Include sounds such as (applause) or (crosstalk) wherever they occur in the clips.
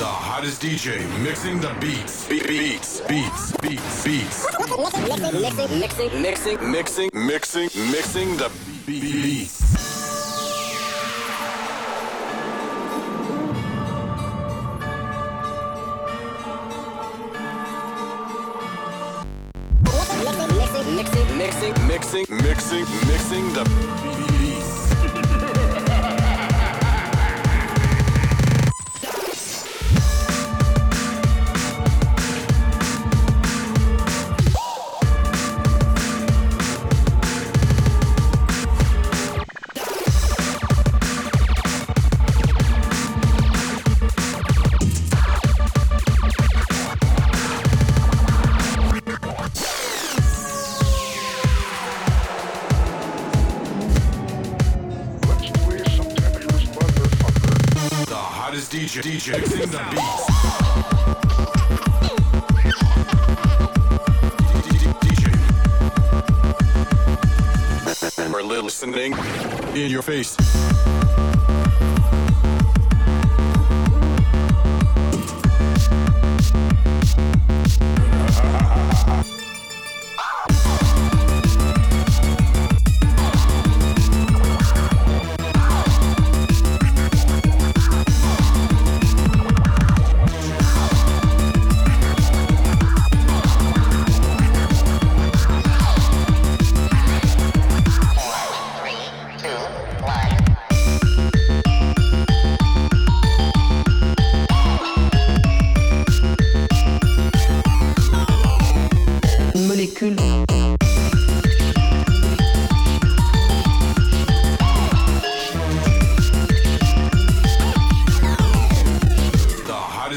The hottest DJ mixing the beats. Be- beats, beats, beats, beats. mixing, mixing, mixing, mixing, mixing, mixing the beats. mixing, mixing, mixing, mixing the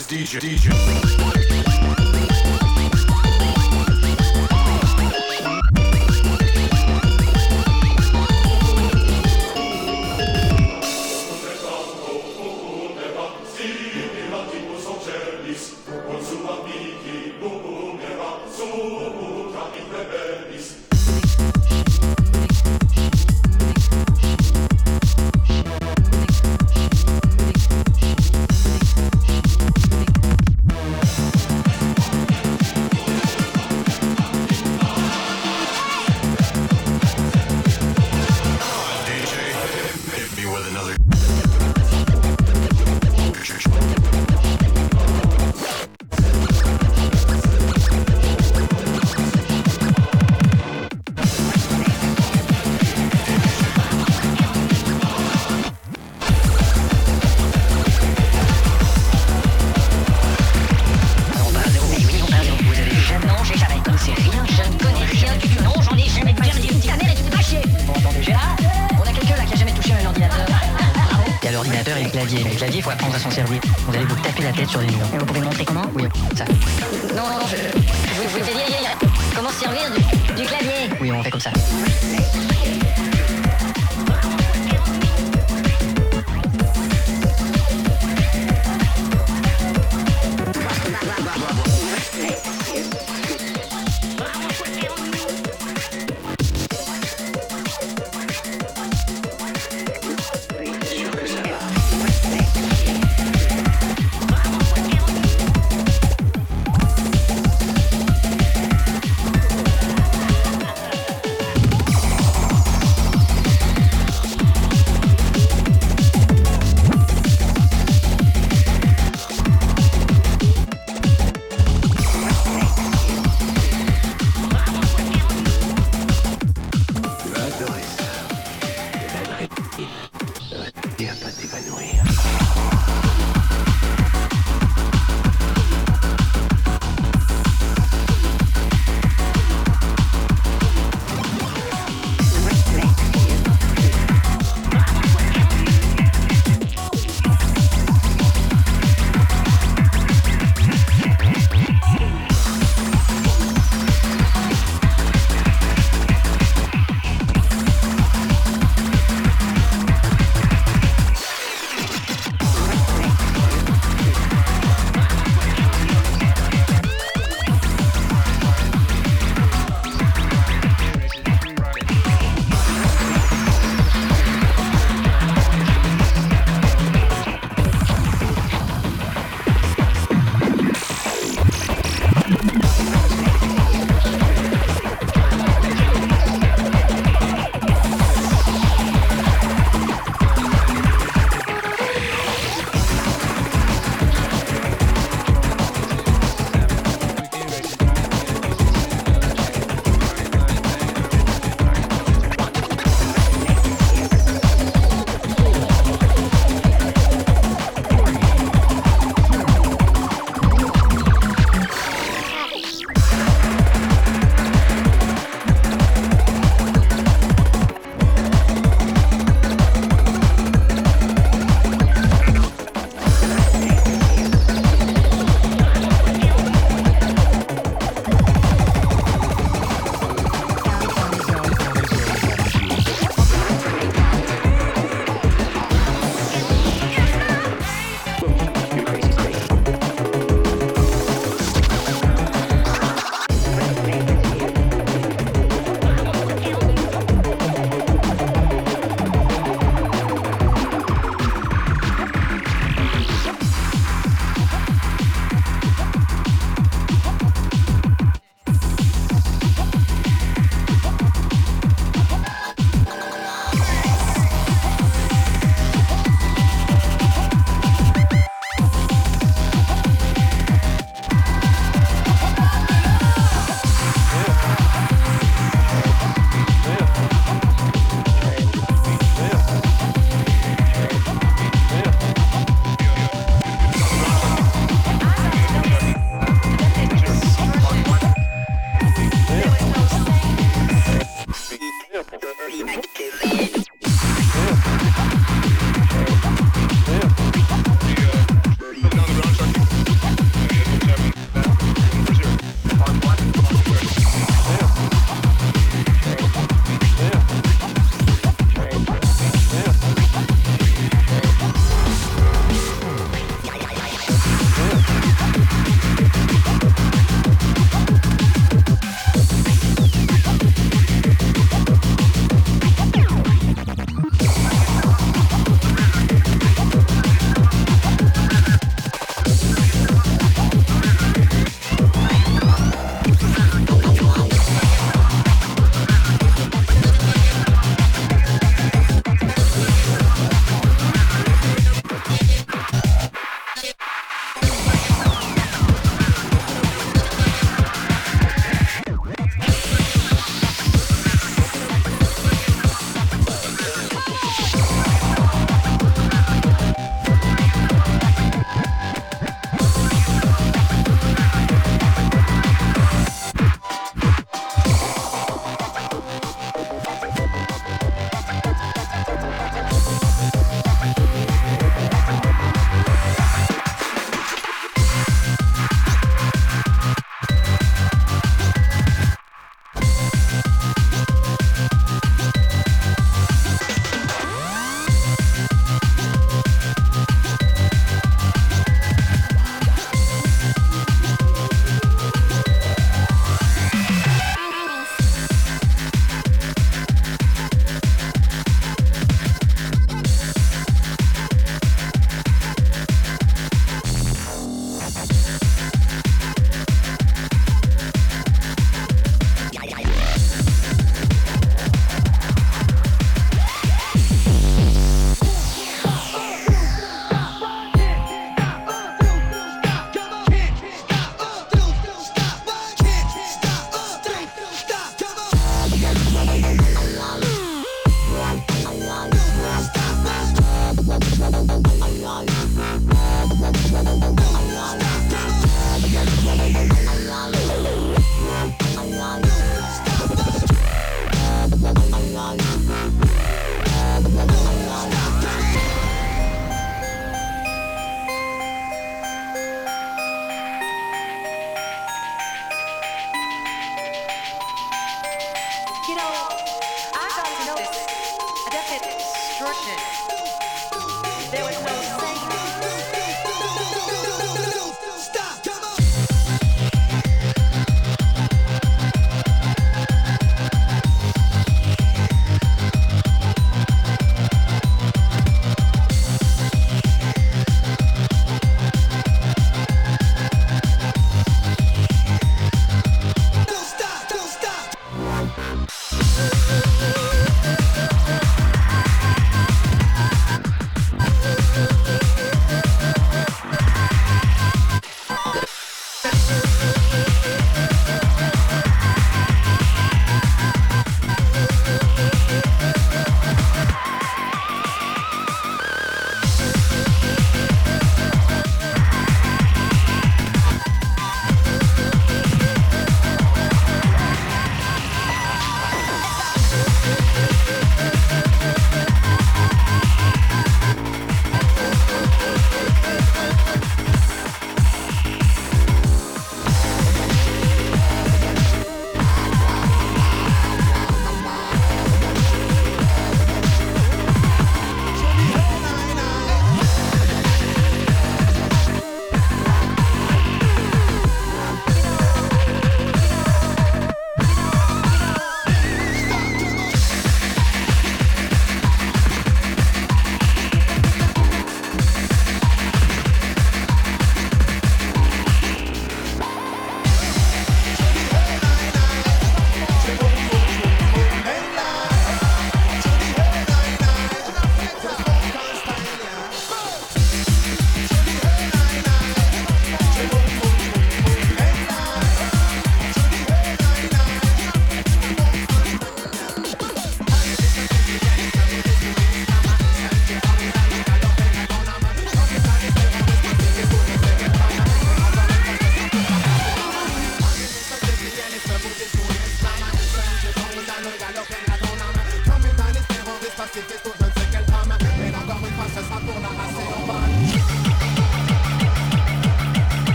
is DJ. DJ.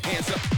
Hands, up.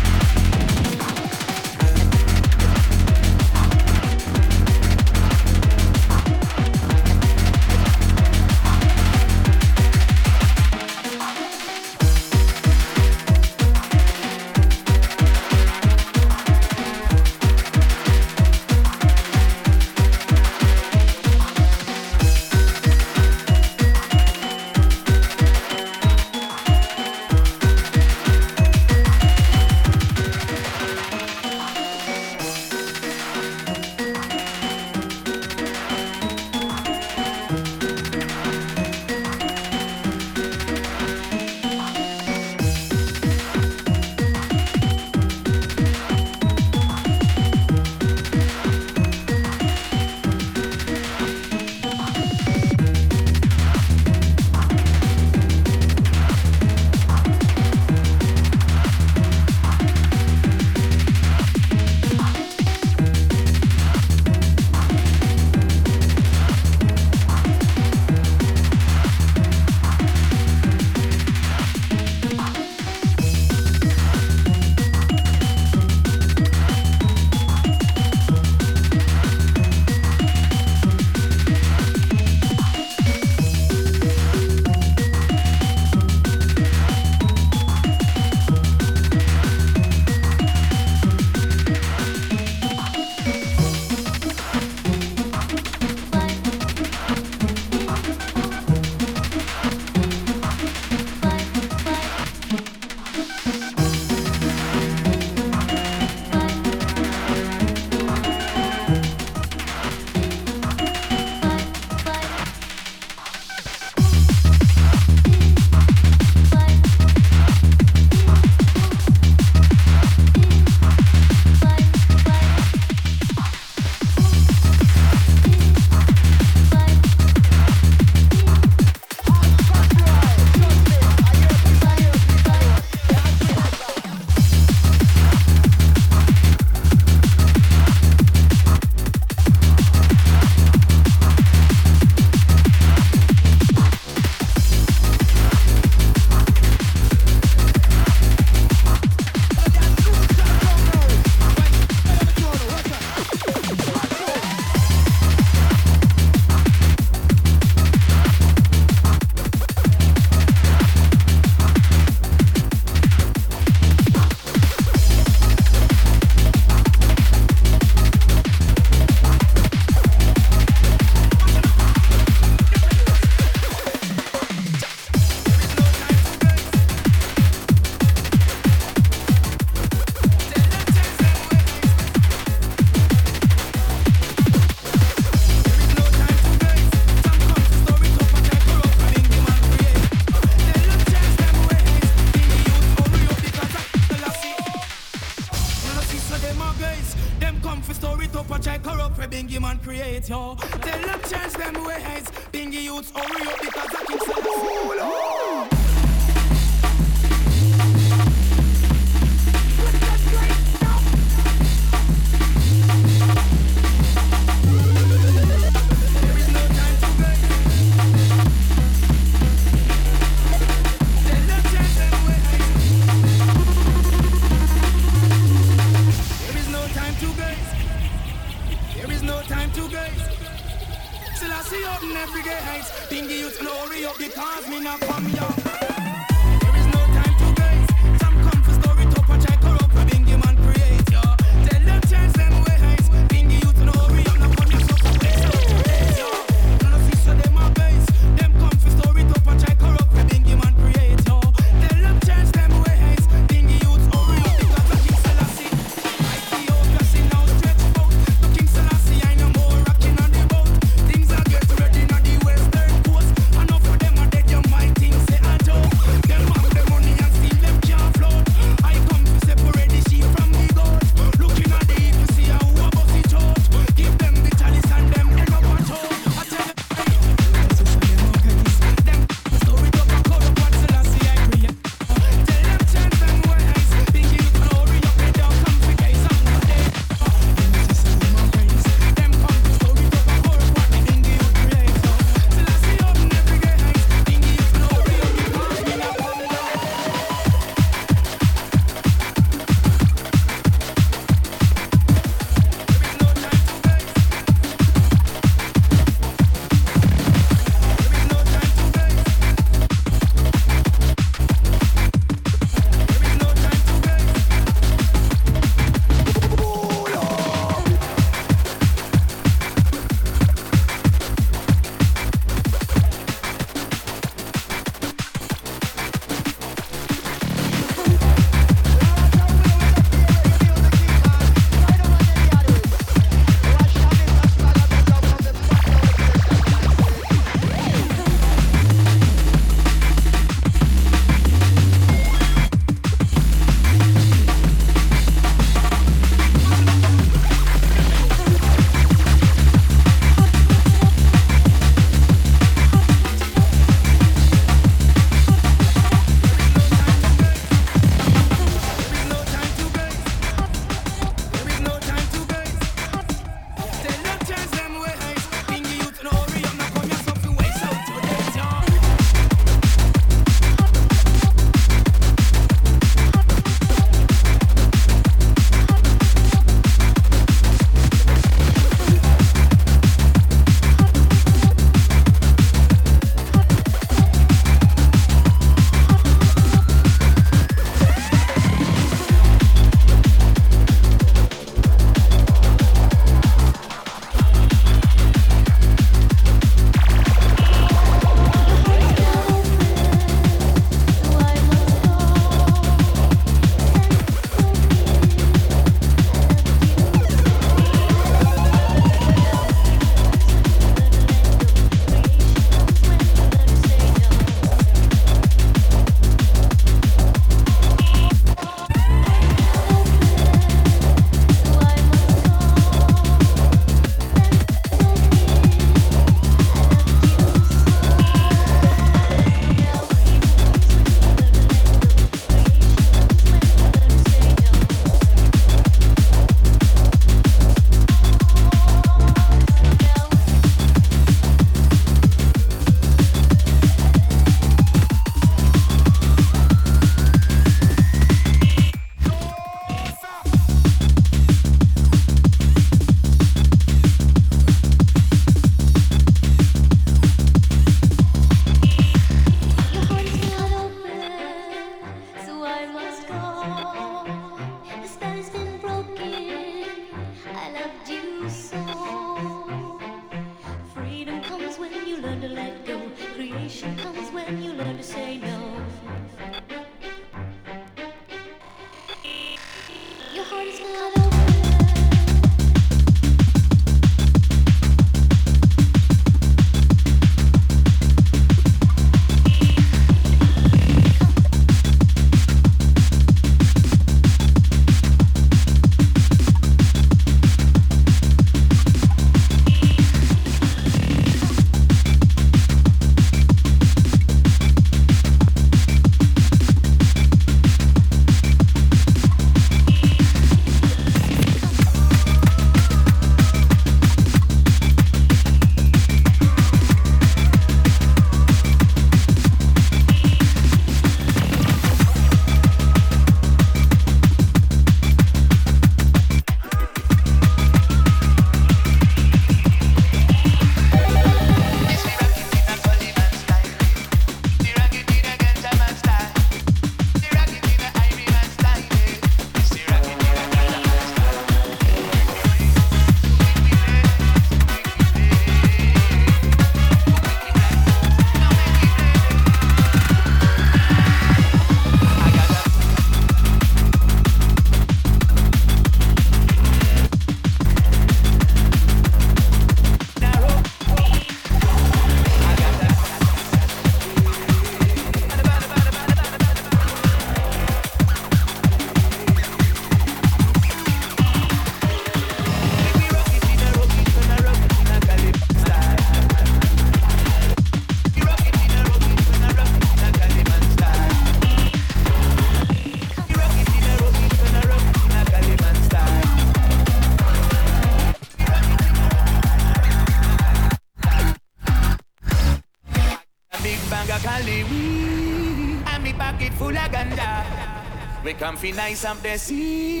Fi nice up the sea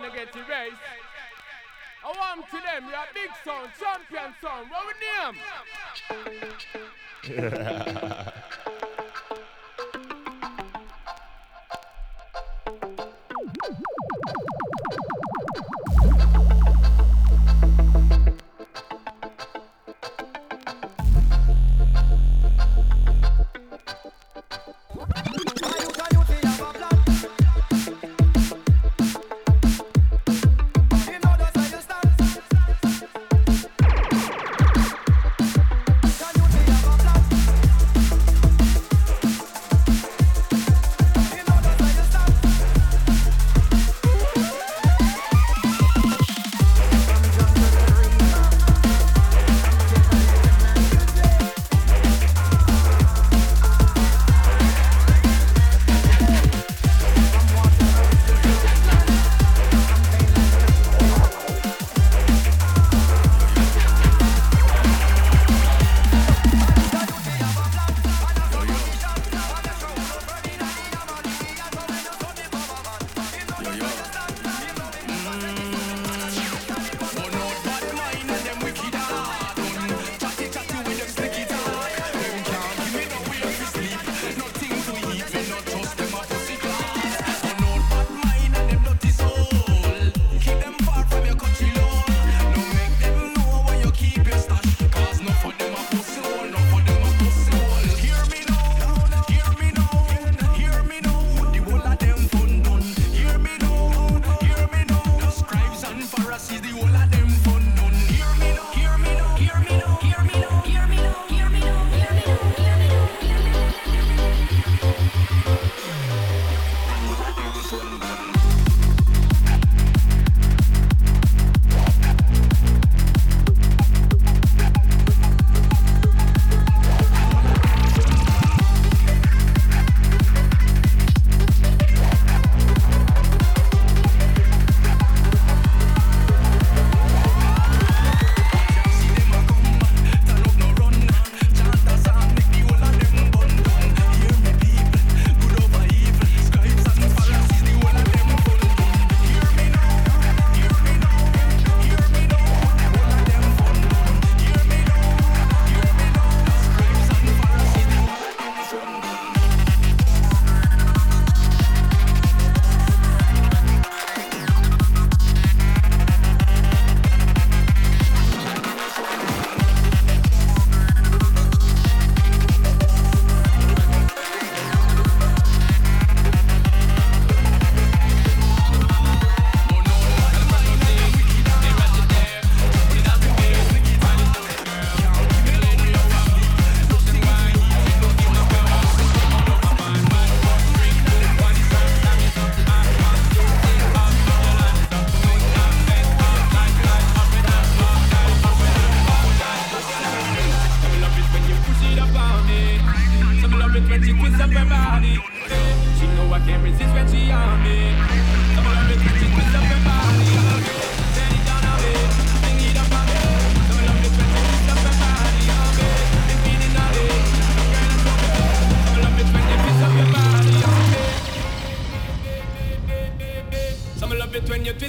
when get. Oh, I want to them, you're big song, champion song. what we name? (laughs)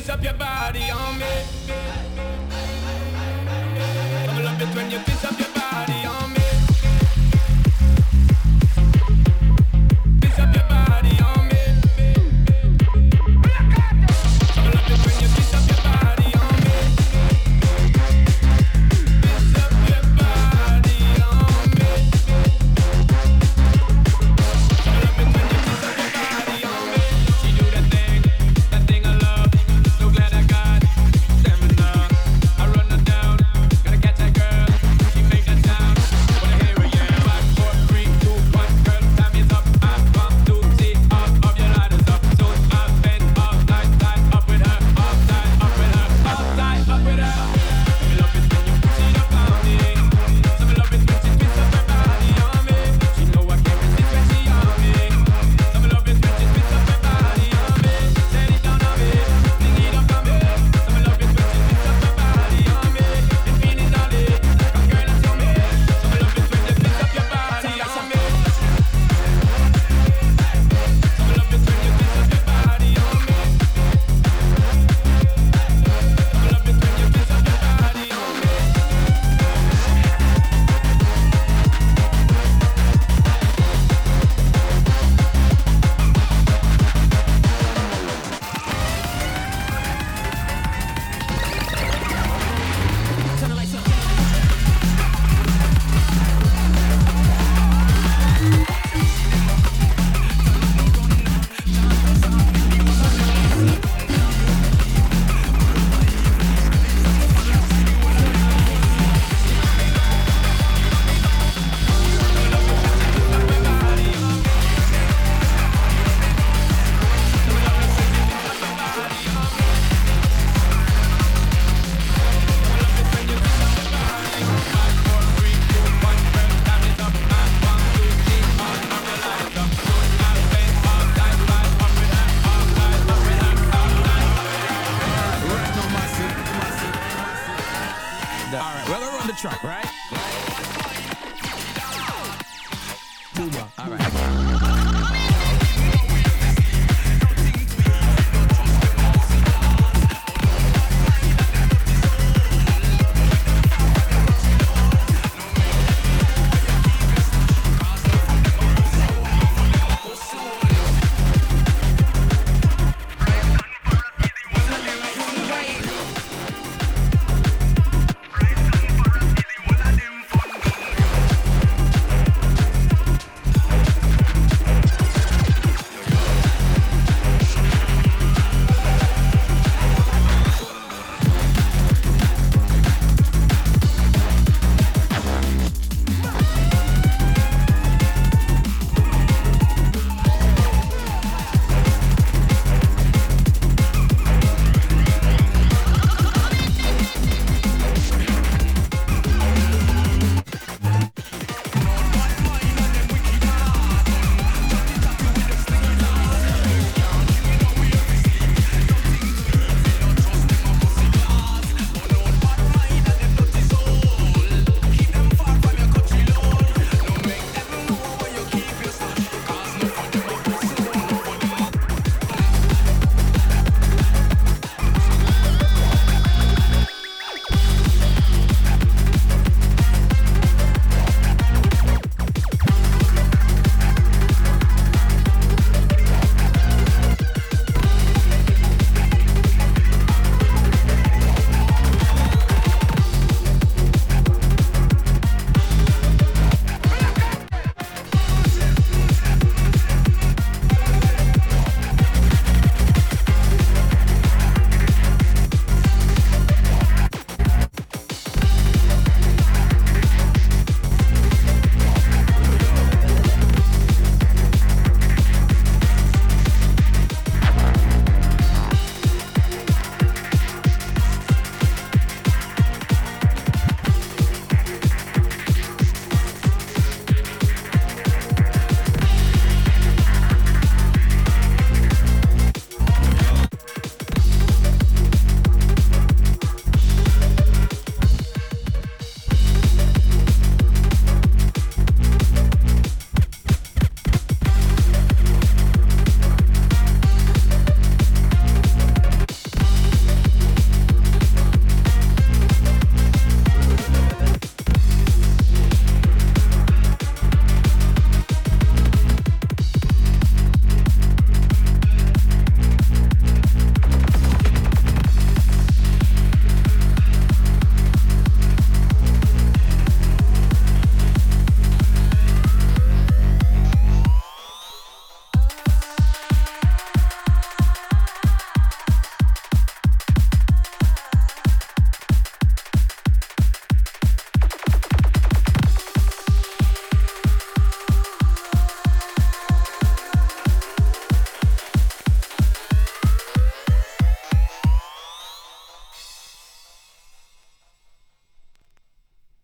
up your body on me. I love it when you twist up your body on me.